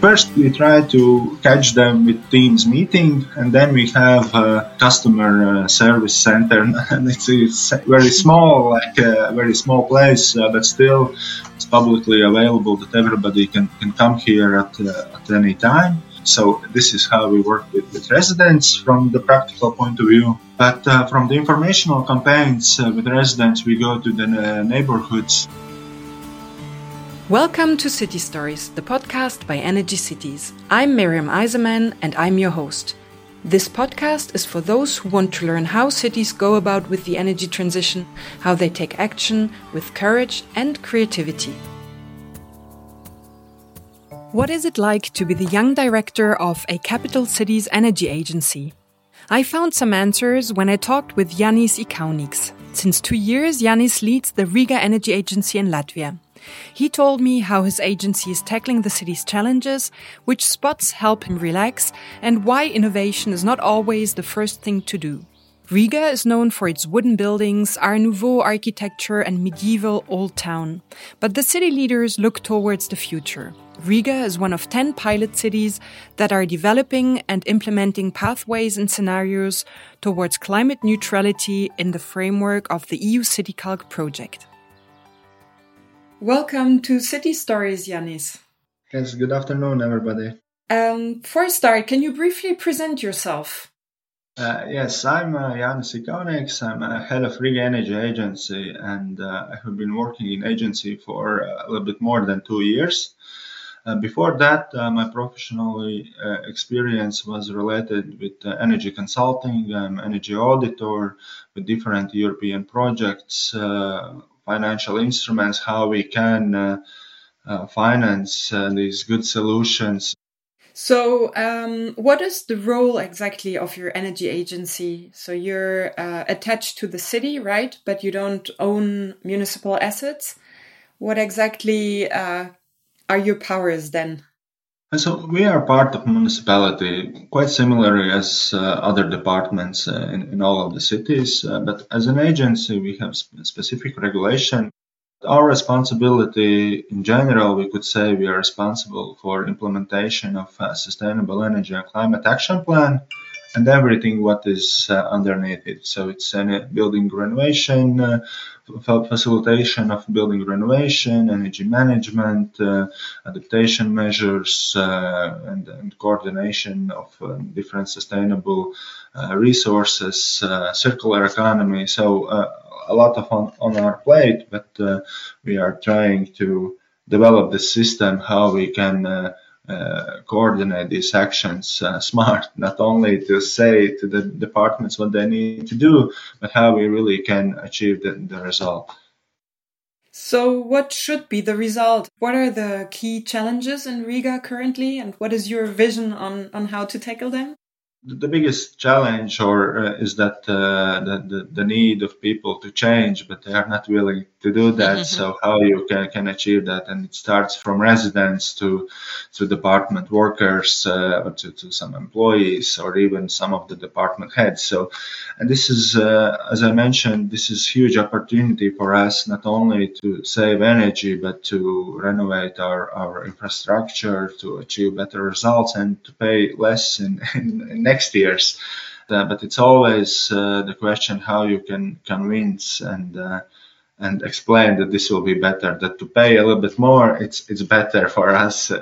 First, we try to catch them with Teams meeting, and then we have a customer uh, service center, and it's, it's very small, like a very small place, uh, but still it's publicly available that everybody can, can come here at, uh, at any time. So this is how we work with, with residents from the practical point of view. But uh, from the informational campaigns uh, with residents, we go to the uh, neighborhoods Welcome to City Stories, the podcast by Energy Cities. I'm Miriam Eiserman and I'm your host. This podcast is for those who want to learn how cities go about with the energy transition, how they take action with courage and creativity. What is it like to be the young director of a capital city's energy agency? I found some answers when I talked with Janis Ikaunieks. Since two years, Janis leads the Riga Energy Agency in Latvia. He told me how his agency is tackling the city's challenges, which spots help him relax, and why innovation is not always the first thing to do. Riga is known for its wooden buildings, Art Nouveau architecture, and medieval old town. But the city leaders look towards the future. Riga is one of 10 pilot cities that are developing and implementing pathways and scenarios towards climate neutrality in the framework of the EU CityCalc project. Welcome to City Stories, Janis. Yes, good afternoon, everybody. Um, for a start, can you briefly present yourself? Uh, yes, I'm uh, Janis Ikaunieks. I'm a head of Riga Energy Agency, and uh, I have been working in agency for uh, a little bit more than two years. Uh, before that, uh, my professional uh, experience was related with energy consulting. I'm energy auditor with different European projects financial instruments, how we can uh, uh, finance uh, these good solutions. So, um, what is the role exactly of your energy agency? So, you're attached to the city, right? But you don't own municipal assets. What exactly are your powers then? So we are part of municipality, quite similar as uh, other departments uh, in, in, all of the cities. Uh, but as an agency, we have specific regulation. Our responsibility in general, we could say we are responsible for implementation of sustainable energy and climate action plan and everything what is uh, underneath it. So it's a building renovation, uh, facilitation of building renovation, energy management, uh, adaptation measures, uh, and, and, coordination of uh, different sustainable uh, resources, circular economy. So a lot of on, on our plate, but we are trying to develop the system how we can uh, coordinate these actions uh, smart, not only to say to the departments what they need to do, but how we really can achieve the, the result. So, what should be the result? What are the key challenges in Riga currently, and what is your vision on, on how to tackle them? The biggest challenge or uh, is that uh, the, the, the need of people to change but they are not willing to do that. Mm-hmm. so how you can, can achieve that? And it starts from residents to to department workers uh, or to, to some employees or even some of the department heads. So and this is uh, as i mentioned this is huge opportunity for us not only to save energy but to renovate our, our infrastructure to achieve better results and to pay less in, in, in next years. Uh, but it's always uh, the question how you can convince and uh, and explain that this will be better. That to pay a little bit more, it's it's better for us.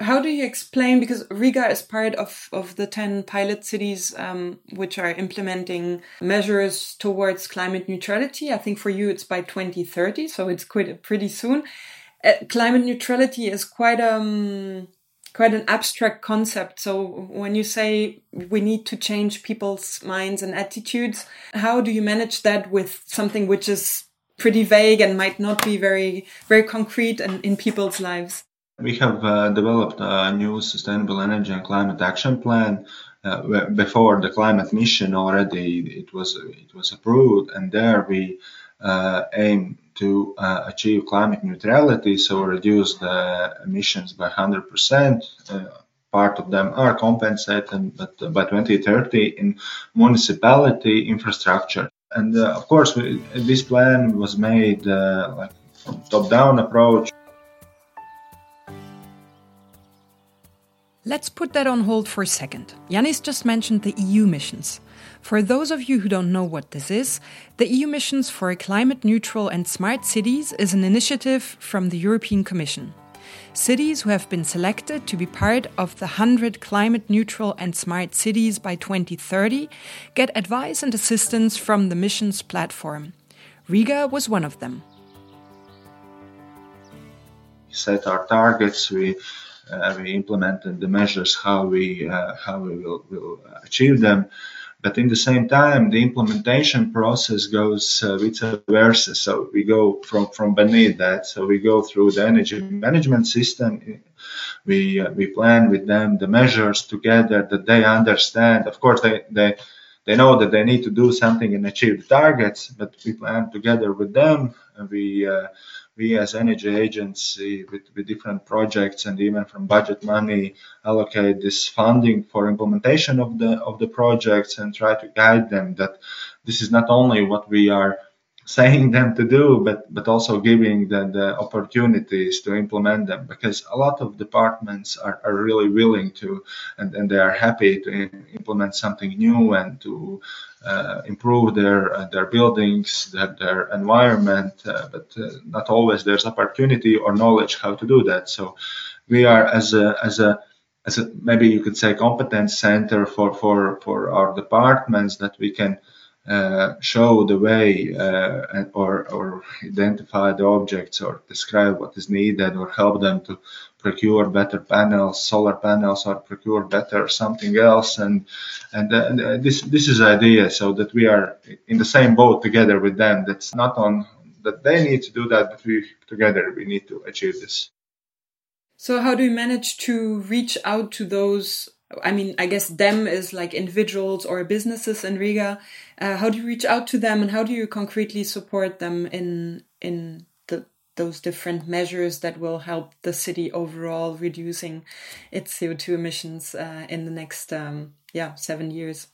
How do you explain? Because Riga is part of, of the 10 pilot cities um, which are implementing measures towards climate neutrality. I think for you it's by 2030, so it's quite pretty soon. Uh, climate neutrality is quite um, quite an abstract concept. So when you say we need to change people's minds and attitudes, how do you manage that with something which is pretty vague and might not be very very concrete and in people's lives? We have uh, developed a new sustainable energy and climate action plan. Uh, before the climate mission already it was it was approved, and there we uh, aim to uh, achieve climate neutrality, so reduce the emissions by 100%. Uh, part of them are compensated, but by 2030 in municipality infrastructure. And uh, of course, we, this plan was made uh, like from top-down approach Let's put that on hold for a second. Janis just mentioned the EU missions. For those of you who don't know what this is, the EU Missions for a Climate Neutral and Smart Cities is an initiative from the European Commission. Cities who have been selected to be part of the 100 climate neutral and smart cities by 2030 get advice and assistance from the missions platform. Riga was one of them. We set our targets, we, uh, we implemented the measures how we, uh, how we will, will achieve them but in the same time, the implementation process goes uh, vice versa. So we go from, from beneath that. So we go through the energy management system. We, uh, we plan with them the measures together that they understand. Of course, they, they, they know that they need to do something and achieve the targets, but we plan together with them. We, uh, we as energy agency with, with different projects and even from budget money allocate this funding for implementation of the of the projects and try to guide them that this is not only what we are saying them to do, but but also giving them the opportunities to implement them because a lot of departments are, are really willing to and, and they are happy to implement something new and to uh, improve their uh, their buildings, their, their environment, uh, but uh, not always there's opportunity or knowledge how to do that. So we are as a as a as a maybe you could say competence center for for for our departments that we can uh, show the way uh, or, or identify the objects or describe what is needed or help them to procure better panels, solar panels, or procure better something else. And and, uh, this this is idea, so that we are in the same boat together with them. That's not on that they need to do that, but we together we need to achieve this. So how do you manage to reach out to those I mean, I guess them is like individuals or businesses in Riga. Uh, how do you reach out to them, and how do you concretely support them in in the those different measures that will help the city overall reducing its CO two emissions uh, in the next um, yeah seven years?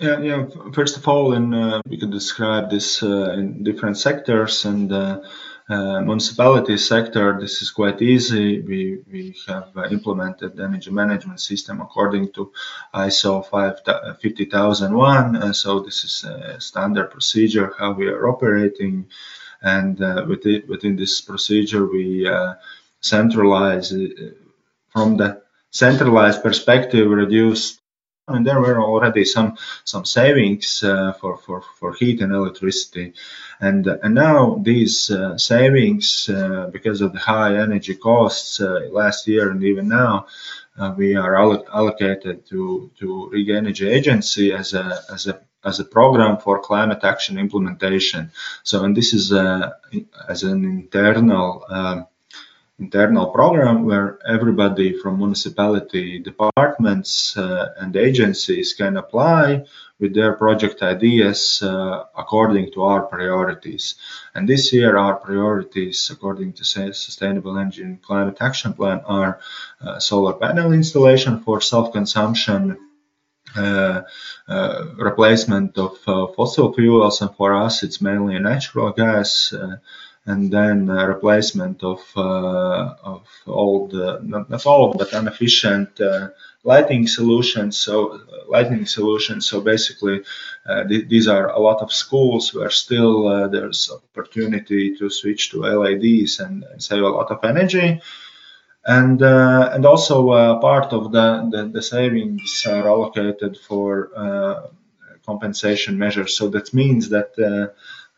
Yeah, yeah. First of all, in uh, we could describe this uh, in different sectors and uh, uh, municipality sector, this is quite easy. We, we have uh, implemented the energy management system according to ISO 50001. Uh, so this is a standard procedure how we are operating. And uh, within, within this procedure, we uh, centralize uh, from the centralized perspective, reduce and there were already some some savings uh, for, for, for heat and electricity and and now these uh, savings uh, because of the high energy costs uh, last year and even now uh, we are alloc- allocated to to Riga Energy Agency as a as a as a program for climate action implementation. So, and this is a, as an internal um, internal program where everybody from municipality departments uh, and agencies can apply with their project ideas uh, according to our priorities. And this year, our priorities, according to Sustainable Energy and Climate Action Plan, are uh, solar panel installation for self-consumption, uh, uh, replacement of uh, fossil fuels, and for us, it's mainly natural gas and then uh, replacement of uh, of uh, not, not old, but inefficient lighting solutions. So lighting solutions. So basically, th- these are a lot of schools where still there's opportunity to switch to LEDs and, and save a lot of energy and uh, and also uh, part of the, the, the savings are allocated for uh, compensation measures. So that means that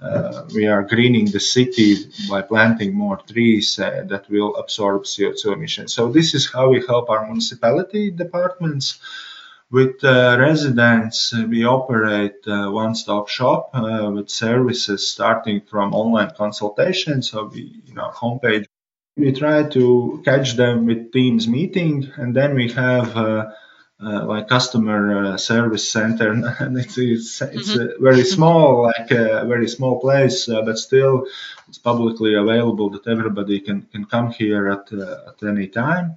uh, we are greening the city by planting more trees uh, that will absorb CO2 emissions. So this is how we help our municipality departments. With uh, residents, we operate a one-stop shop uh, with services starting from online consultation. So we, you know, homepage, we try to catch them with Teams meeting, and then we have uh, uh, like customer uh, service center and it's it's, it's mm-hmm. a very small like a very small place uh, but still it's publicly available that everybody can can come here at uh, at any time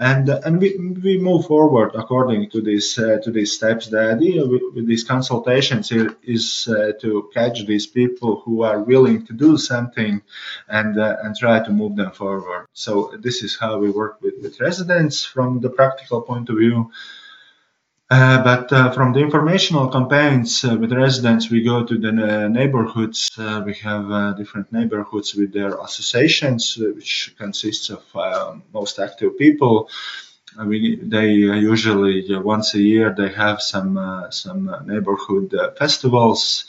and and we, we move forward according to these uh, to these steps. The idea with, with these consultations is uh, to catch these people who are willing to do something, and uh, and try to move them forward. So this is how we work with, with residents from the practical point of view. Uh, but uh, from the informational campaigns uh, with residents, we go to the uh, neighborhoods. Uh, we have different neighborhoods with their associations, which consists of most active people. We, they usually once a year they have some some neighborhood festivals,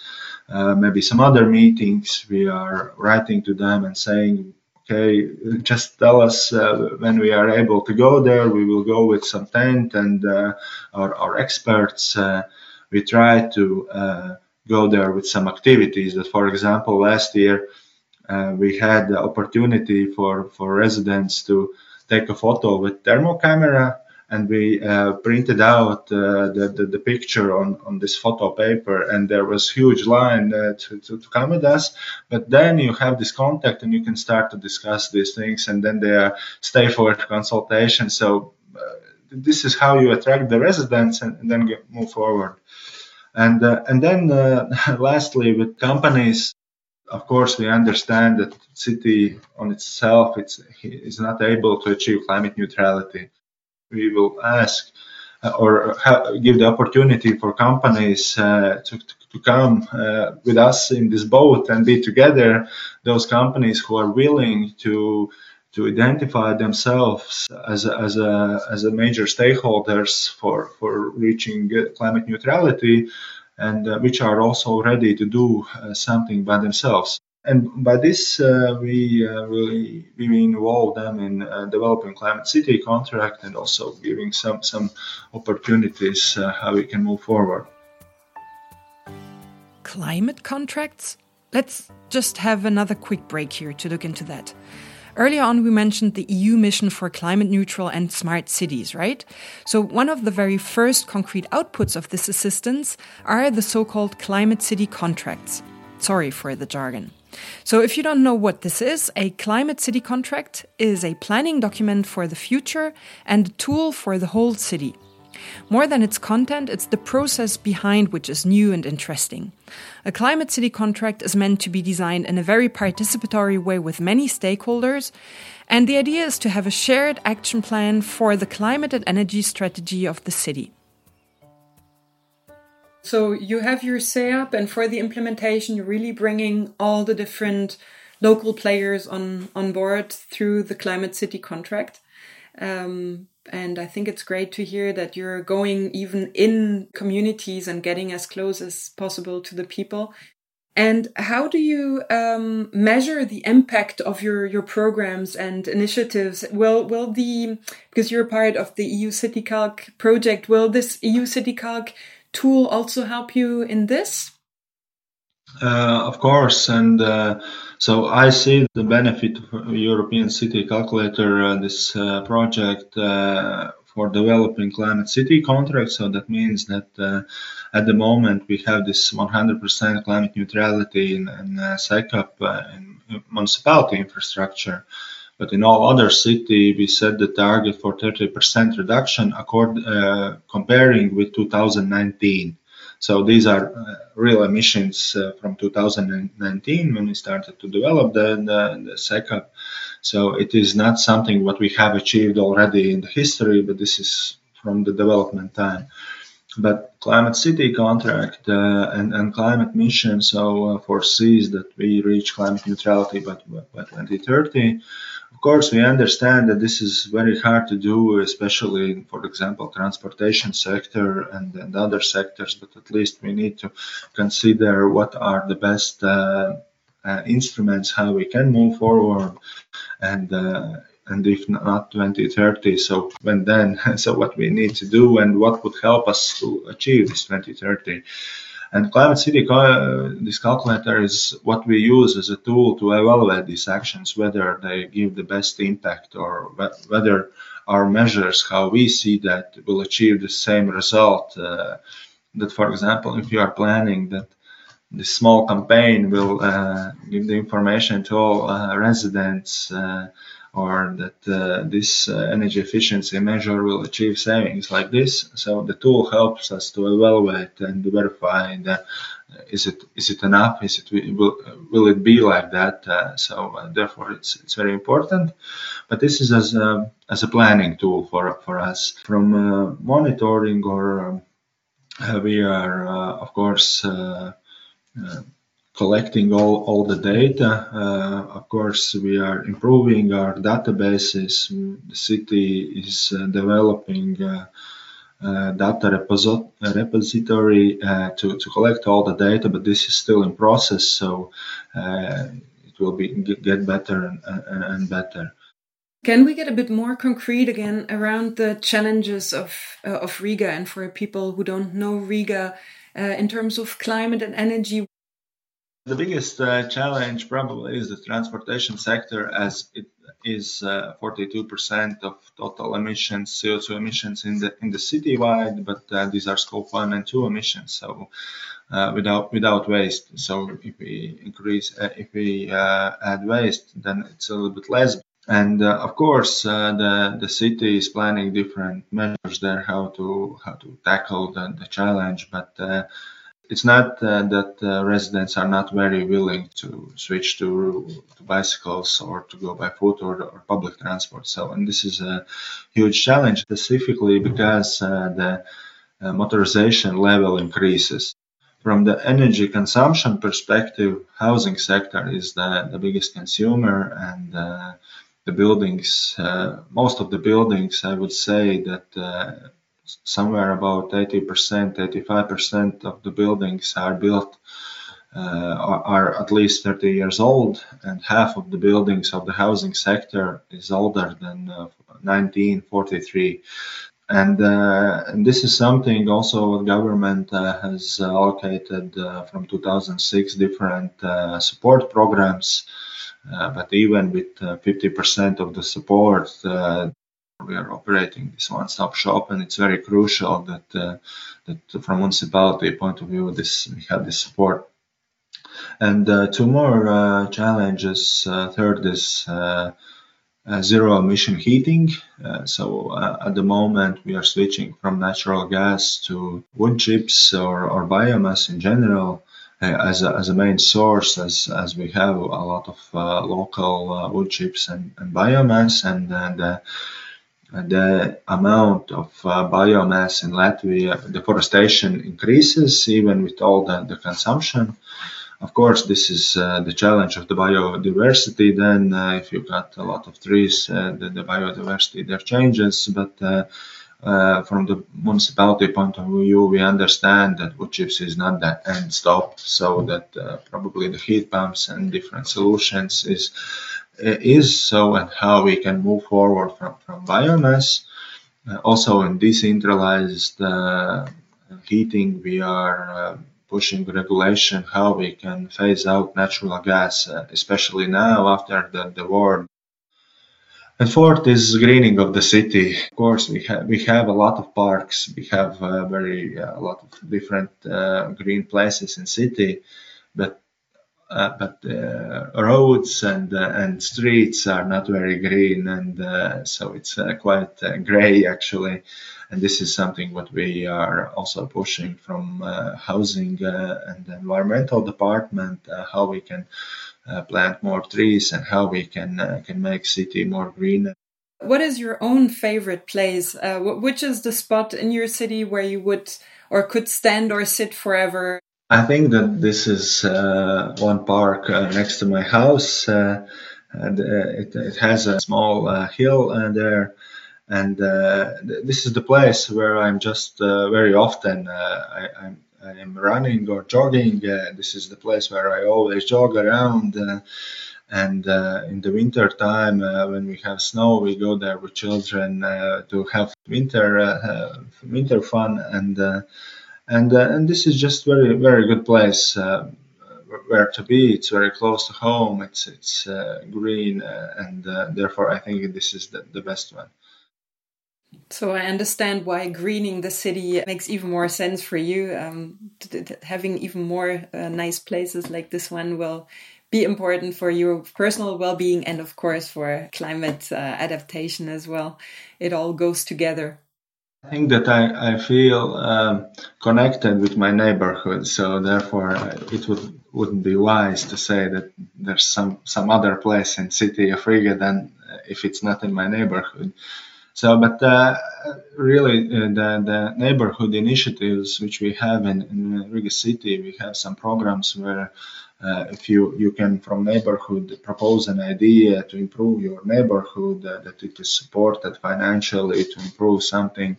maybe some other meetings. We are writing to them and saying okay, just tell us uh, when we are able to go there. We will go with some tent and uh, our, our, experts. Uh, we try to uh, go there with some activities. That, for example, last year uh, we had the opportunity for for residents to take a photo with thermal camera and we uh, printed out uh, the, the, the, picture on, on this photo paper and there was huge line uh, to, to, to, come with us. But then you have this contact and you can start to discuss these things and then they stay for consultation. So uh, this is how you attract the residents and, and then get, move forward. And uh, and then uh, lastly with companies of course, we understand that city on itself it's, is not able to achieve climate neutrality we will ask uh, or give the opportunity for companies uh, to, to come uh, with us in this boat and be together. Those companies who are willing to to identify themselves as a, as a, as a major stakeholders for, for reaching climate neutrality and uh, which are also ready to do uh, something by themselves and by this uh, we uh, really we involve them in uh, developing climate city contract and also giving some some opportunities uh, how we can move forward climate contracts let's just have another quick break here to look into that Earlier on, we mentioned the EU mission for climate neutral and smart cities, right? So, one of the very first concrete outputs of this assistance are the so called climate city contracts. Sorry for the jargon. So, if you don't know what this is, a climate city contract is a planning document for the future and a tool for the whole city. More than its content, it's the process behind which is new and interesting. A climate city contract is meant to be designed in a very participatory way with many stakeholders, and the idea is to have a shared action plan for the climate and energy strategy of the city. So you have your setup, and for the implementation, you're really bringing all the different local players on on board through the Climate City contract. Um, and I think it's great to hear that you're going even in communities and getting as close as possible to the people. And how do you um, measure the impact of your, your programs and initiatives? Will will the because you're part of the EU City Calc project? Will this EU City Calc tool also help you in this? Uh, of course, and uh, so I see the benefit of European City Calculator, uh, this uh, project uh, for developing climate city contracts. So that means that uh, at the moment we have this 100% climate neutrality in, in SECAP in municipality infrastructure. But in all other cities, we set the target for 30% reduction accord, uh, comparing with 2019. So these are uh, real emissions uh, from 2019 when we started to develop the, the, the. So it is not something what we have achieved already in the history, but this is from the development time. But Climate City contract uh, and, and climate mission so uh, foresees that we reach climate neutrality by, by 2030 of course, we understand that this is very hard to do, especially, for example, transportation sector and, and other sectors. But at least we need to consider what are the best uh, uh, instruments how we can move forward, and uh, and if not 2030, so when then? so what we need to do and what would help us to achieve this 2030. And Climate City, this calculator is what we use as a tool to evaluate these actions, whether they give the best impact or whether our measures, how we see that, will achieve the same result. Uh, that, for example, if you are planning that this small campaign will uh, give the information to all uh, residents uh, or that uh, this uh, energy efficiency measure will achieve savings like this. So the tool helps us to evaluate and verify the is it is it enough? Is it will will it be like that? Uh, so uh, therefore, it's it's very important. But this is as a as a planning tool for for us from uh, monitoring or um, uh, we are uh, of course. Uh, collecting all, all the data. of course, we are improving our databases. The city is developing uh, data repository uh, to, to collect all the data, but this is still in process, so uh, it will be get better and, and, better. Can we get a bit more concrete again around the challenges of uh, of Riga and for people who don't know Riga uh, in terms of climate and energy? The biggest uh, challenge probably is the transportation sector, as it is uh, 42% of total emissions, CO2 emissions in the in the citywide, but uh, these are scope one and two emissions. So uh, without without waste. So if we increase, uh, if we uh, add waste, then it's a little bit less. And of course, the the city is planning different measures there how to how to tackle the, the challenge, but it's not uh, that uh, residents are not very willing to switch to, to bicycles or to go by foot or, or, public transport. So, and this is a huge challenge specifically because uh, the uh, motorization level increases. From the energy consumption perspective, housing sector is the, the biggest consumer and uh, the buildings, uh, most of the buildings, I would say that somewhere about 80%, 85% of the buildings are built uh, are, are, at least 30 years old, and half of the buildings of the housing sector is older than uh, 1943. And, uh, and, this is something also what government uh, has allocated uh, from 2006 different uh, support programs. but even with 50% of the support, we are operating this one-stop shop, and it's very crucial that uh, that from municipality point of view, this we have this support. And uh, two more uh, challenges. Uh, third is uh, uh, zero emission heating. so at the moment, we are switching from natural gas to wood chips or, or biomass in general. As a, as a main source, as, as we have a lot of local wood chips and, and biomass, and, and the amount of uh, biomass in Latvia, deforestation increases even with all the, the consumption. Of course, this is uh, the challenge of the biodiversity. Then, uh, if you got a lot of trees, uh, the, the, biodiversity there changes. But uh, uh, from the municipality point of view, we understand that wood chips is not the end stop. So that probably the heat pumps and different solutions is is so and how we can move forward from, from biomass. Uh, also in decentralized uh, heating, we are uh, pushing regulation how we can phase out natural gas, uh, especially now after the, the war. And fourth is greening of the city. Of course, we have we have a lot of parks. We have uh, very uh, a lot of different green places in city, but uh, but uh, roads and uh, and streets are not very green, and so it's quite gray actually. And this is something what we are also pushing from housing and environmental department, how we can plant more trees and how we can can make city more green. What is your own favorite place? Uh, which is the spot in your city where you would or could stand or sit forever? I think that this is uh, one park uh, next to my house. Uh, and uh, it, it, has a small uh, hill there. And uh, this is the place where I'm just uh, very often. Uh, I, I'm, I am running or jogging. this is the place where I always jog around. and in the winter time, when we have snow, we go there with children to have winter winter fun and and uh, and this is just very very good place uh, where to be. It's very close to home. It's it's uh, green, uh, and uh, therefore I think this is the, the best one. So I understand why greening the city makes even more sense for you. Um, having even more uh, nice places like this one will be important for your personal well-being and of course for climate adaptation as well it all goes together think that I, I feel um, connected with my neighborhood, so therefore uh, it would wouldn't be wise to say that there's some some other place in city of Riga than uh, if it's not in my neighborhood. So, but uh, really, uh, the, the neighborhood initiatives which we have in, in Riga city, we have some programs where uh, if you, you can from neighborhood propose an idea to improve your neighborhood uh, that it is supported financially to improve something.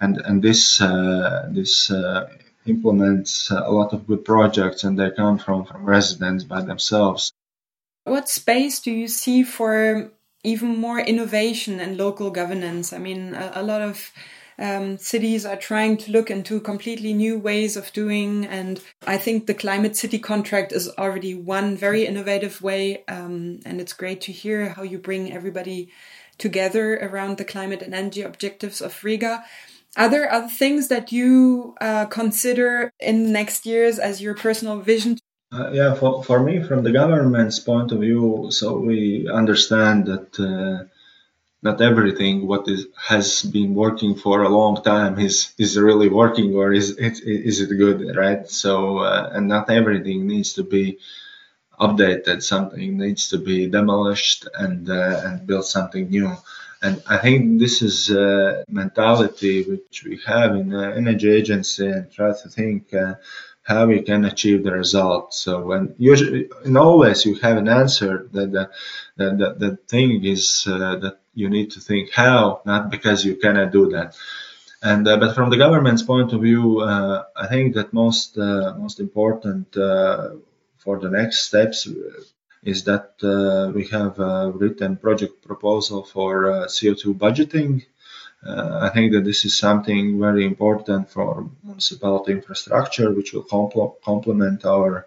And and this uh, this uh, implements a lot of good projects and they come from from residents by themselves. What space do you see for even more innovation and local governance? I mean a, a lot of um, cities are trying to look into completely new ways of doing. And I think the Climate City contract is already one very innovative way. Um, and it's great to hear how you bring everybody together around the climate and energy objectives of Riga. Are there other things that you uh, consider in next years as your personal vision? Uh, yeah, for, for me, from the government's point of view, so we understand that uh, not everything what is has been working for a long time is is really working or is it is it good right? So uh, and not everything needs to be updated. Something needs to be demolished and uh, and build something new. And I think this is a mentality which we have in the energy agency and try to think uh, how we can achieve the result. So when usually, and always you have an answer that the, the, the, the thing is uh, that you need to think how, not because you cannot do that. And uh, but from the government's point of view, uh, I think that most uh, most important uh, for the next steps is that uh, we have a written project proposal for CO2 budgeting uh, I think that this is something very important for municipality infrastructure, which will compl- complement our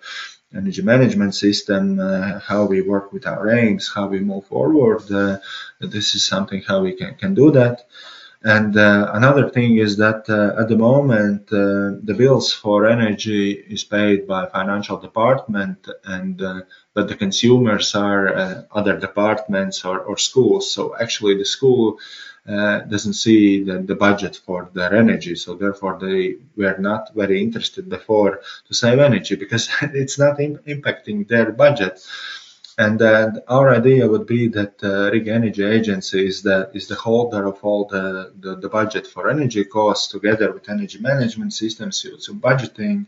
energy management system, uh, how we work with our aims, how we move forward. Uh, this is something how we can, can do that. And uh, another thing is that uh, at the moment uh, the bills for energy is paid by financial department, and but the consumers are other departments or, or schools. So actually, the school uh, doesn't see the, the budget for their energy. So therefore, they were not very interested before to save energy because it's not Im- impacting their budget. And uh, our idea would be that uh, Riga Energy Agency is the is the holder of all the, the, the budget for energy costs, together with energy management systems, so budgeting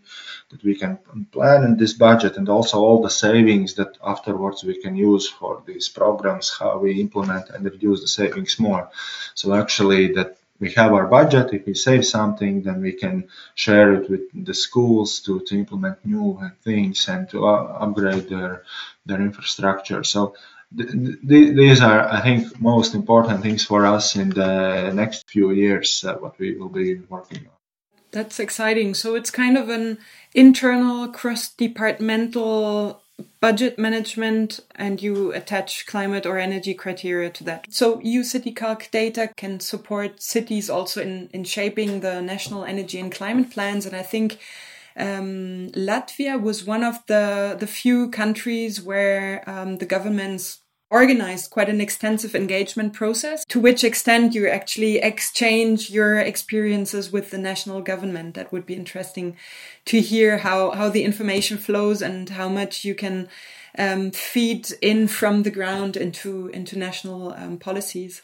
that we can plan in this budget, and also all the savings that afterwards we can use for these programs, how we implement and reduce the savings more. So actually, that we have our budget. If we save something, then we can share it with the schools to, to implement new things and to upgrade their their infrastructure. So th- th- these are, I think, most important things for us in the next few years. Uh, what we will be working on. That's exciting. So it's kind of an internal cross-departmental budget management and you attach climate or energy criteria to that. So EUCityCalc data can support cities also in, in shaping the national energy and climate plans. And I think um, Latvia was one of the, the few countries where um, the governments organized quite an extensive engagement process. To which extent you actually exchange your experiences with the national government? That would be interesting to hear how, how the information flows and how much you can um, feed in from the ground into into national um, policies.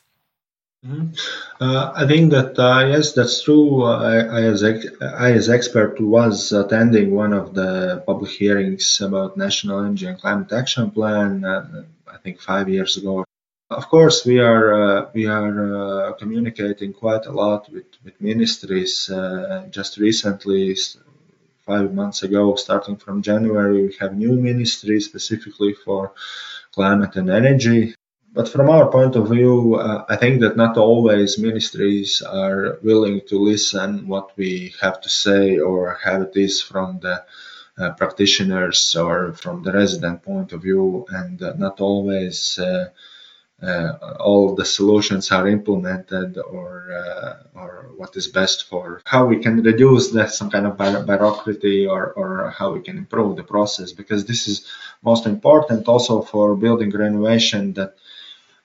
Mm-hmm. Uh, I think that uh, yes, that's true. Uh, I, as I, as expert, was attending one of the public hearings about National Energy and Climate Action Plan. Uh, I think five years ago. Of course, we are uh, we are uh, communicating quite a lot with with ministries. just recently, five months ago, starting from January, we have new ministry specifically for climate and energy. But from our point of view, uh, I think that not always ministries are willing to listen what we have to say or have this from the uh, practitioners or from the resident point of view, and uh, not always uh, all the solutions are implemented or or what is best for how we can reduce the, some kind of bureaucracy or, or how we can improve the process because this is most important also for building renovation that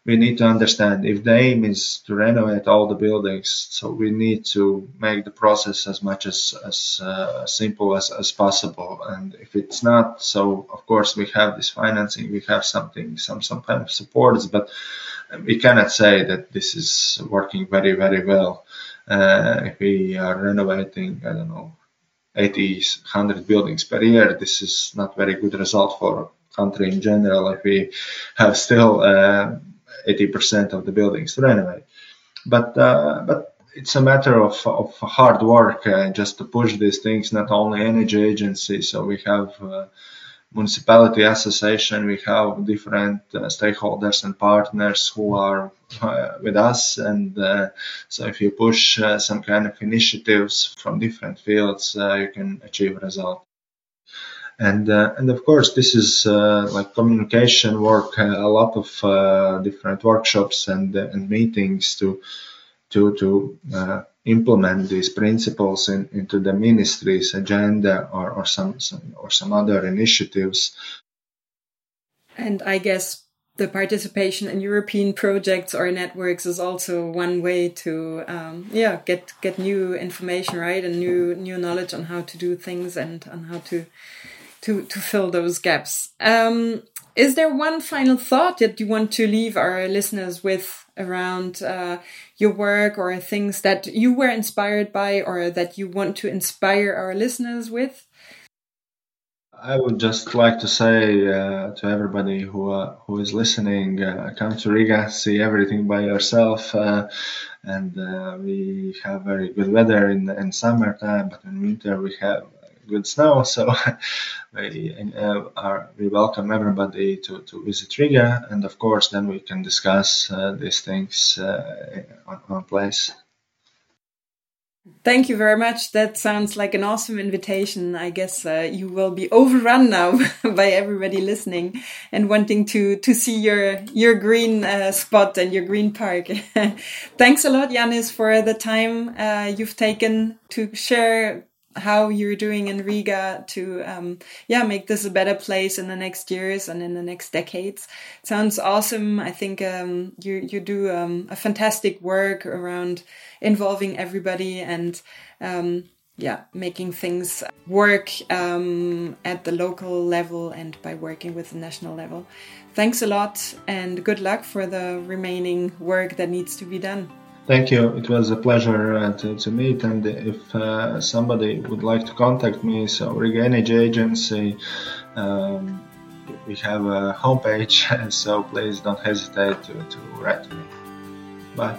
we need to understand if the aim is to renovate all the buildings, so we need to make the process as much as, as uh, simple as, as possible. And if it's not, so of course we have this financing, we have something, some, some kind of supports, but we cannot say that this is working very, very well. Uh, if we are renovating, I don't know, 80, 100 buildings per year, this is not very good result for country in general. If we have still uh, 80% of the buildings to renovate. But uh, but it's a matter of, of hard work uh, just to push these things. Not only energy agencies, so we have uh, municipality association, we have different uh, stakeholders and partners who are uh, with us. And uh, so if you push some kind of initiatives from different fields, you can achieve results and uh, and of course this is uh, like communication work uh, a lot of uh, different workshops and uh, and meetings to to to uh, implement these principles in, into the ministry's agenda or, or some, some or some other initiatives. And i guess the participation in European projects or networks is also one way to um, yeah get get new information right? And new new knowledge on how to do things and on how to to to fill those gaps. Um, is there one final thought that you want to leave our listeners with around uh, your work or things that you were inspired by or that you want to inspire our listeners with? I would just like to say uh, to everybody who uh, who is listening, uh, come to Riga, see everything by yourself. Uh, and uh, we have very good weather in in summertime, but in winter we have good snow. So we uh, are, we welcome everybody to, to visit Riga, and of course, then we can discuss uh, these things uh, on, on place. Thank you very much. That sounds like an awesome invitation. I guess uh, you will be overrun now by everybody listening and wanting to to see your your green uh, spot and your green park. Thanks a lot, Janis, for the time uh, you've taken to share how you're doing in Riga to um, yeah make this a better place in the next years and in the next decades. Sounds awesome. I think um, you you do um, a fantastic work around involving everybody and um, yeah making things work um, at the local level and by working with the national level. Thanks a lot and good luck for the remaining work that needs to be done. Thank you. It was a pleasure uh, to, to meet. And if uh, somebody would like to contact me, so Riga Energy Agency, um, we have a homepage, so please don't hesitate to, to write to me. Bye.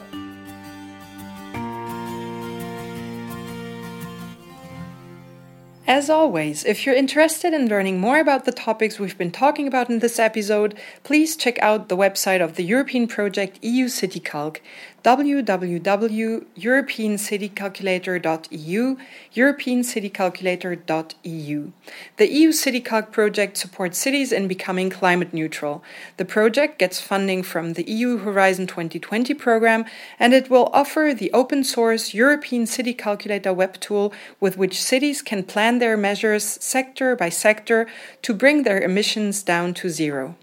As always, if you're interested in learning more about the topics we've been talking about in this episode, please check out the website of the European project EU City Calc www.europeancitycalculator.eu, europeancitycalculator.eu. The EU CityCalc project supports cities in becoming climate neutral. The project gets funding from the EU Horizon 2020 program and it will offer the open source European City Calculator web tool with which cities can plan their measures sector by sector to bring their emissions down to zero.